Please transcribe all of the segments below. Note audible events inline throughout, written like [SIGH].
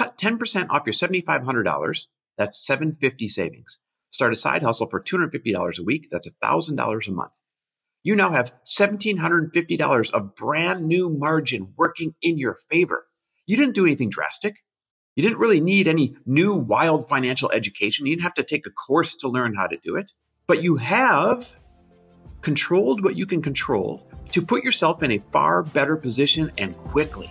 Cut 10% off your $7,500. That's 750 savings. Start a side hustle for $250 a week. That's $1,000 a month. You now have $1,750 of brand new margin working in your favor. You didn't do anything drastic. You didn't really need any new wild financial education. You didn't have to take a course to learn how to do it. But you have controlled what you can control to put yourself in a far better position and quickly.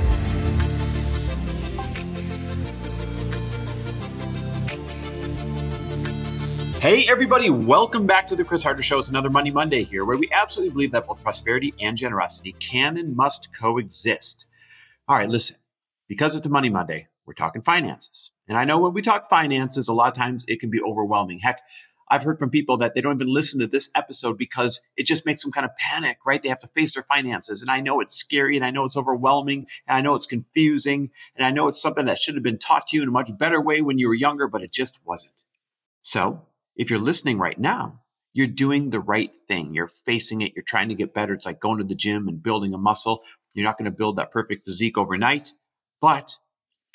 Hey, everybody, welcome back to the Chris Harder Show. It's another Money Monday here, where we absolutely believe that both prosperity and generosity can and must coexist. All right, listen, because it's a Money Monday, we're talking finances. And I know when we talk finances, a lot of times it can be overwhelming. Heck, I've heard from people that they don't even listen to this episode because it just makes them kind of panic, right? They have to face their finances. And I know it's scary and I know it's overwhelming and I know it's confusing and I know it's something that should have been taught to you in a much better way when you were younger, but it just wasn't. So if you're listening right now, you're doing the right thing. You're facing it. You're trying to get better. It's like going to the gym and building a muscle. You're not going to build that perfect physique overnight, but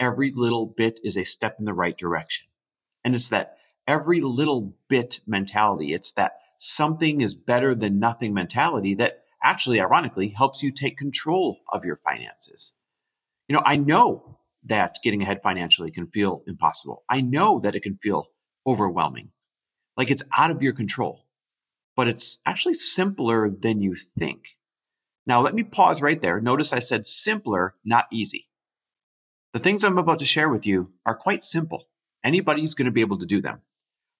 every little bit is a step in the right direction. And it's that every little bit mentality. It's that something is better than nothing mentality that actually, ironically, helps you take control of your finances. You know, I know that getting ahead financially can feel impossible. I know that it can feel overwhelming, like it's out of your control, but it's actually simpler than you think. Now, let me pause right there. Notice I said simpler, not easy. The things I'm about to share with you are quite simple. Anybody's going to be able to do them.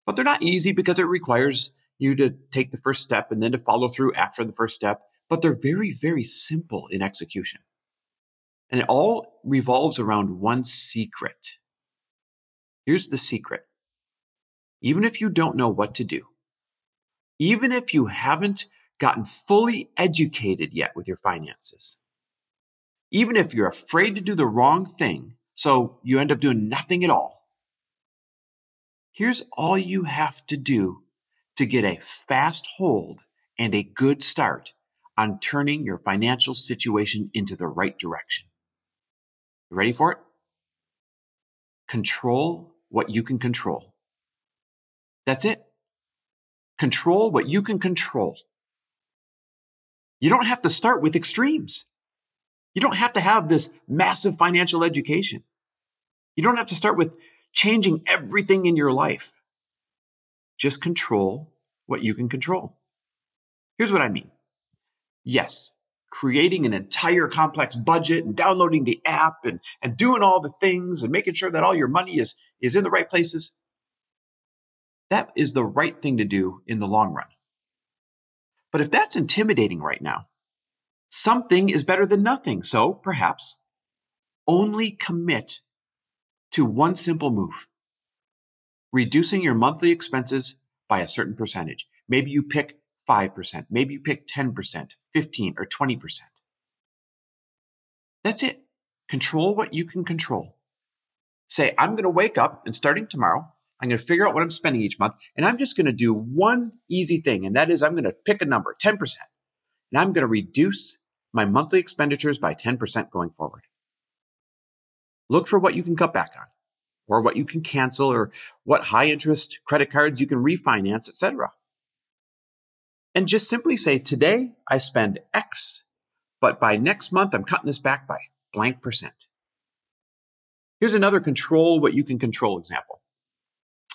But they're not easy because it requires you to take the first step and then to follow through after the first step. But they're very, very simple in execution. And it all revolves around one secret. Here's the secret. Even if you don't know what to do, even if you haven't gotten fully educated yet with your finances, even if you're afraid to do the wrong thing, so you end up doing nothing at all, here's all you have to do to get a fast hold and a good start on turning your financial situation into the right direction. You ready for it? Control what you can control. That's it. Control what you can control. You don't have to start with extremes. You don't have to have this massive financial education. You don't have to start with changing everything in your life. Just control what you can control. Here's what I mean. Yes, creating an entire complex budget and downloading the app and, and doing all the things and making sure that all your money is, is in the right places. That is the right thing to do in the long run. But if that's intimidating right now, Something is better than nothing. So perhaps only commit to one simple move reducing your monthly expenses by a certain percentage. Maybe you pick 5%, maybe you pick 10%, 15 or 20%. That's it. Control what you can control. Say, I'm going to wake up and starting tomorrow, I'm going to figure out what I'm spending each month and I'm just going to do one easy thing. And that is I'm going to pick a number, 10% and I'm going to reduce my monthly expenditures by 10% going forward. Look for what you can cut back on or what you can cancel or what high interest credit cards you can refinance, etc. And just simply say, today I spend X, but by next month I'm cutting this back by blank percent. Here's another control what you can control example.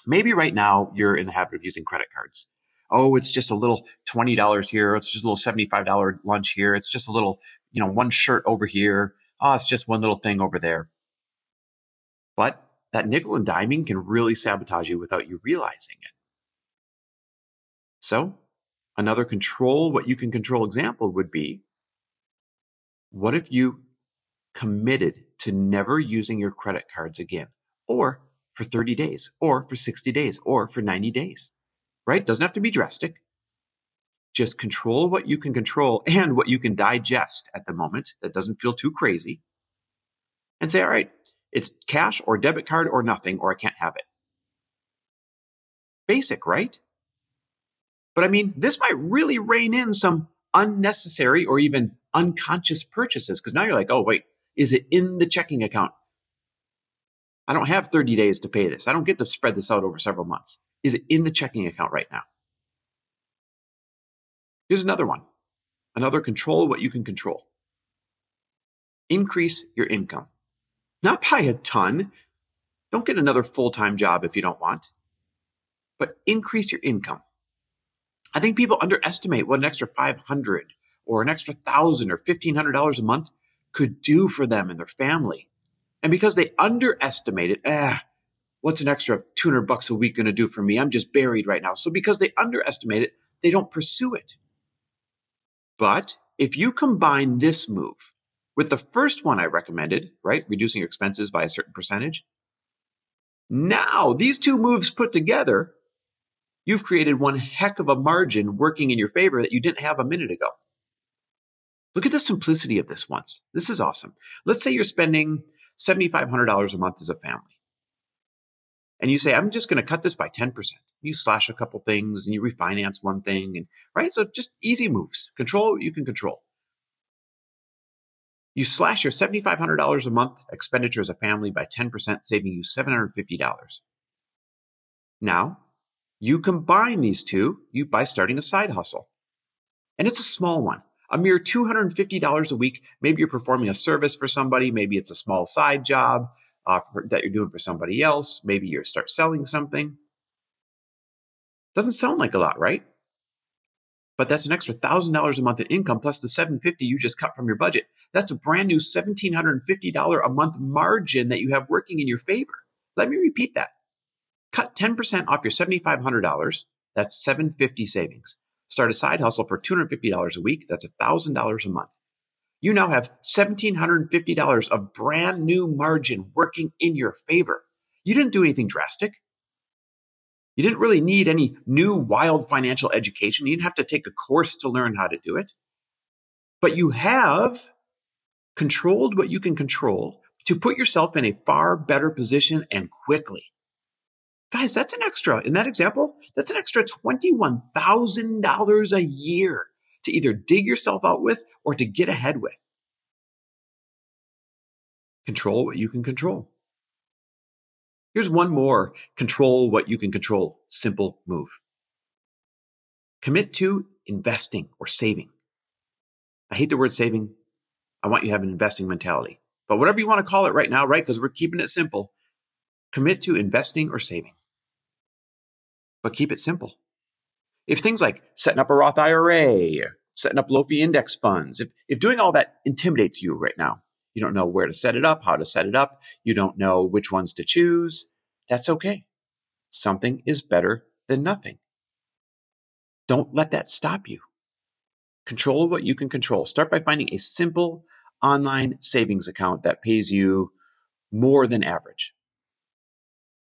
Maybe right now you're in the habit of using credit cards oh, it's just a little $20 here. It's just a little $75 lunch here. It's just a little, you know, one shirt over here. oh, it's just one little thing over there. But that nickel and diming can really sabotage you without you realizing it. So, another control what you can control example would be what if you committed to never using your credit cards again, or for 30 days, or for 60 days, or for 90 days? Right? Doesn't have to be drastic. Just control what you can control [LAUGHS] and what you can digest at the moment that doesn't feel too crazy. And say, all right, it's cash or debit card or nothing, or I can't have it. Basic, right? But I mean, this might really rein in some unnecessary or even unconscious purchases because now you're like, oh, wait, is it in the checking account? I don't have 30 days to pay this. I don't get to spread this out over several months. Is it in the checking account right now? Here's another one. Another control what you can control. Increase your income. Not by a ton. Don't get another full time job if you don't want, but increase your income. I think people underestimate what an extra 500 or an extra thousand or $1,500 a month could do for them and their family. And because they underestimate it, eh, what's an extra 200 bucks a week going to do for me? I'm just buried right now. So because they underestimate it, they don't pursue it. But if you combine this move with the first one I recommended, right? Reducing expenses by a certain percentage. Now, these two moves put together, you've created one heck of a margin working in your favor that you didn't have a minute ago. Look at the simplicity of this once. This is awesome. Let's say you're spending $7,500 a month as a family. And you say, I'm just going to cut this by 10%. You slash a couple things and you refinance one thing and right. So just easy moves. Control what you can control. You slash your $7,500 a month expenditure as a family by 10%, saving you $750. Now, you combine these two you, by starting a side hustle. And it's a small one, a mere $250 a week. Maybe you're performing a service for somebody. Maybe it's a small side job uh, for, that you're doing for somebody else. Maybe you start selling something. Doesn't sound like a lot, right? but that's an extra thousand dollars a month in income plus the 750 you just cut from your budget. That's a brand new $1,750 a month margin that you have working in your favor. Let me repeat that. Cut 10% off your $7,500. That's 750 savings. Start a side hustle for $250 a week. That's $1,000 a month. You now have $1,750 of brand new margin working in your favor. You didn't do anything drastic. You didn't really need any new wild financial education. You didn't have to take a course to learn how to do it. But you have controlled what you can control to put yourself in a far better position and quickly. Guys, that's an extra, in that example, that's an extra $21,000 a year to either dig yourself out with or to get ahead with. Control what you can control. Here's one more control what you can control simple move. Commit to investing or saving. I hate the word saving. I want you to have an investing mentality. But whatever you want to call it right now, right? Because we're keeping it simple. Commit to investing or saving. But keep it simple. If things like setting up a Roth IRA, setting up low fee index funds, if, if doing all that intimidates you right now, you don't know where to set it up, how to set it up. You don't know which ones to choose. That's okay. Something is better than nothing. Don't let that stop you. Control what you can control. Start by finding a simple online savings account that pays you more than average.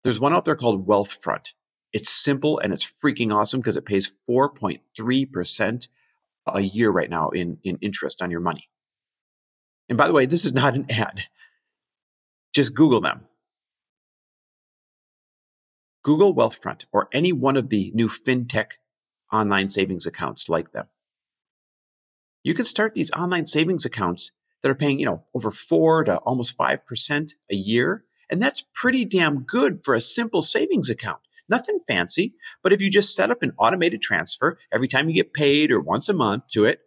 There's one out there called Wealthfront. It's simple and it's freaking awesome because it pays 4.3% a year right now in, in interest on your money. And by the way, this is not an [LAUGHS] ad. Just Google them. Google Wealthfront or any one of the new fintech online savings accounts like them. You can start these online savings accounts that are paying, you know, over four to almost 5% a year. And that's pretty damn good for a simple savings account. Nothing fancy, but if you just set up an automated transfer every time you get paid or once a month to it,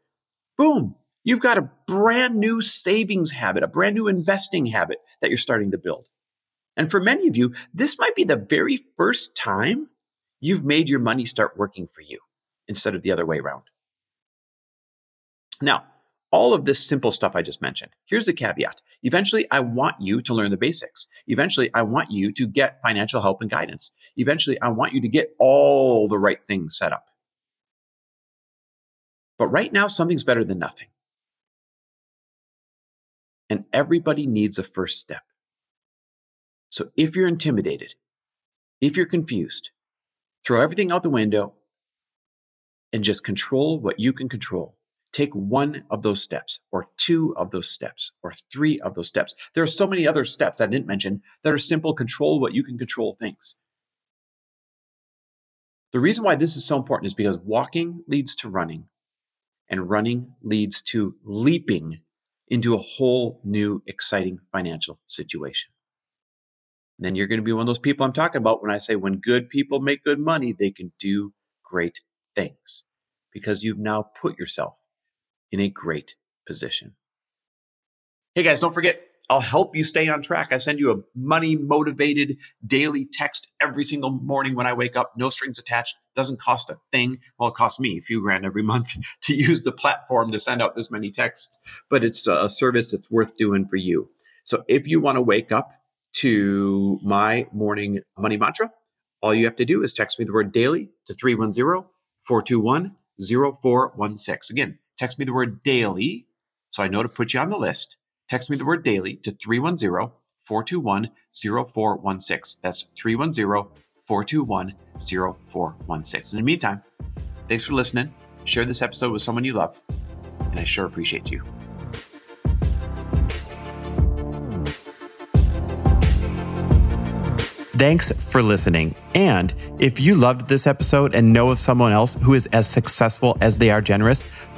boom, You've got a brand new savings habit, a brand new investing habit that you're starting to build. And for many of you, this might be the very first time you've made your money start working for you instead of the other way around. Now, all of this simple stuff I just mentioned. Here's the caveat. Eventually, I want you to learn the basics. Eventually, I want you to get financial help and guidance. Eventually, I want you to get all the right things set up. But right now, something's better than nothing. And everybody needs a first step. So if you're intimidated, if you're confused, throw everything out the window and just control what you can control. Take one of those steps, or two of those steps, or three of those steps. There are so many other steps I didn't mention that are simple control what you can control things. The reason why this is so important is because walking leads to running, and running leads to leaping into a whole new exciting financial situation. And then you're going to be one of those people I'm talking about when I say when good people make good money, they can do great things because you've now put yourself in a great position. Hey guys, don't forget, I'll help you stay on track. I send you a money motivated daily text every single morning when I wake up, no strings attached, doesn't cost a thing. Well, it costs me a few grand every month [LAUGHS] to use the platform to send out this many texts, but it's a service that's worth doing for you. So if you want to wake up to my morning money mantra, all you have to do is text me the word daily to 310 421 0416. Again, text me the word daily so I know to put you on the list. Text me the word daily to 310 421 0416. That's 310 421 0416. In the meantime, thanks for listening. Share this episode with someone you love, and I sure appreciate you. Thanks for listening. And if you loved this episode and know of someone else who is as successful as they are generous,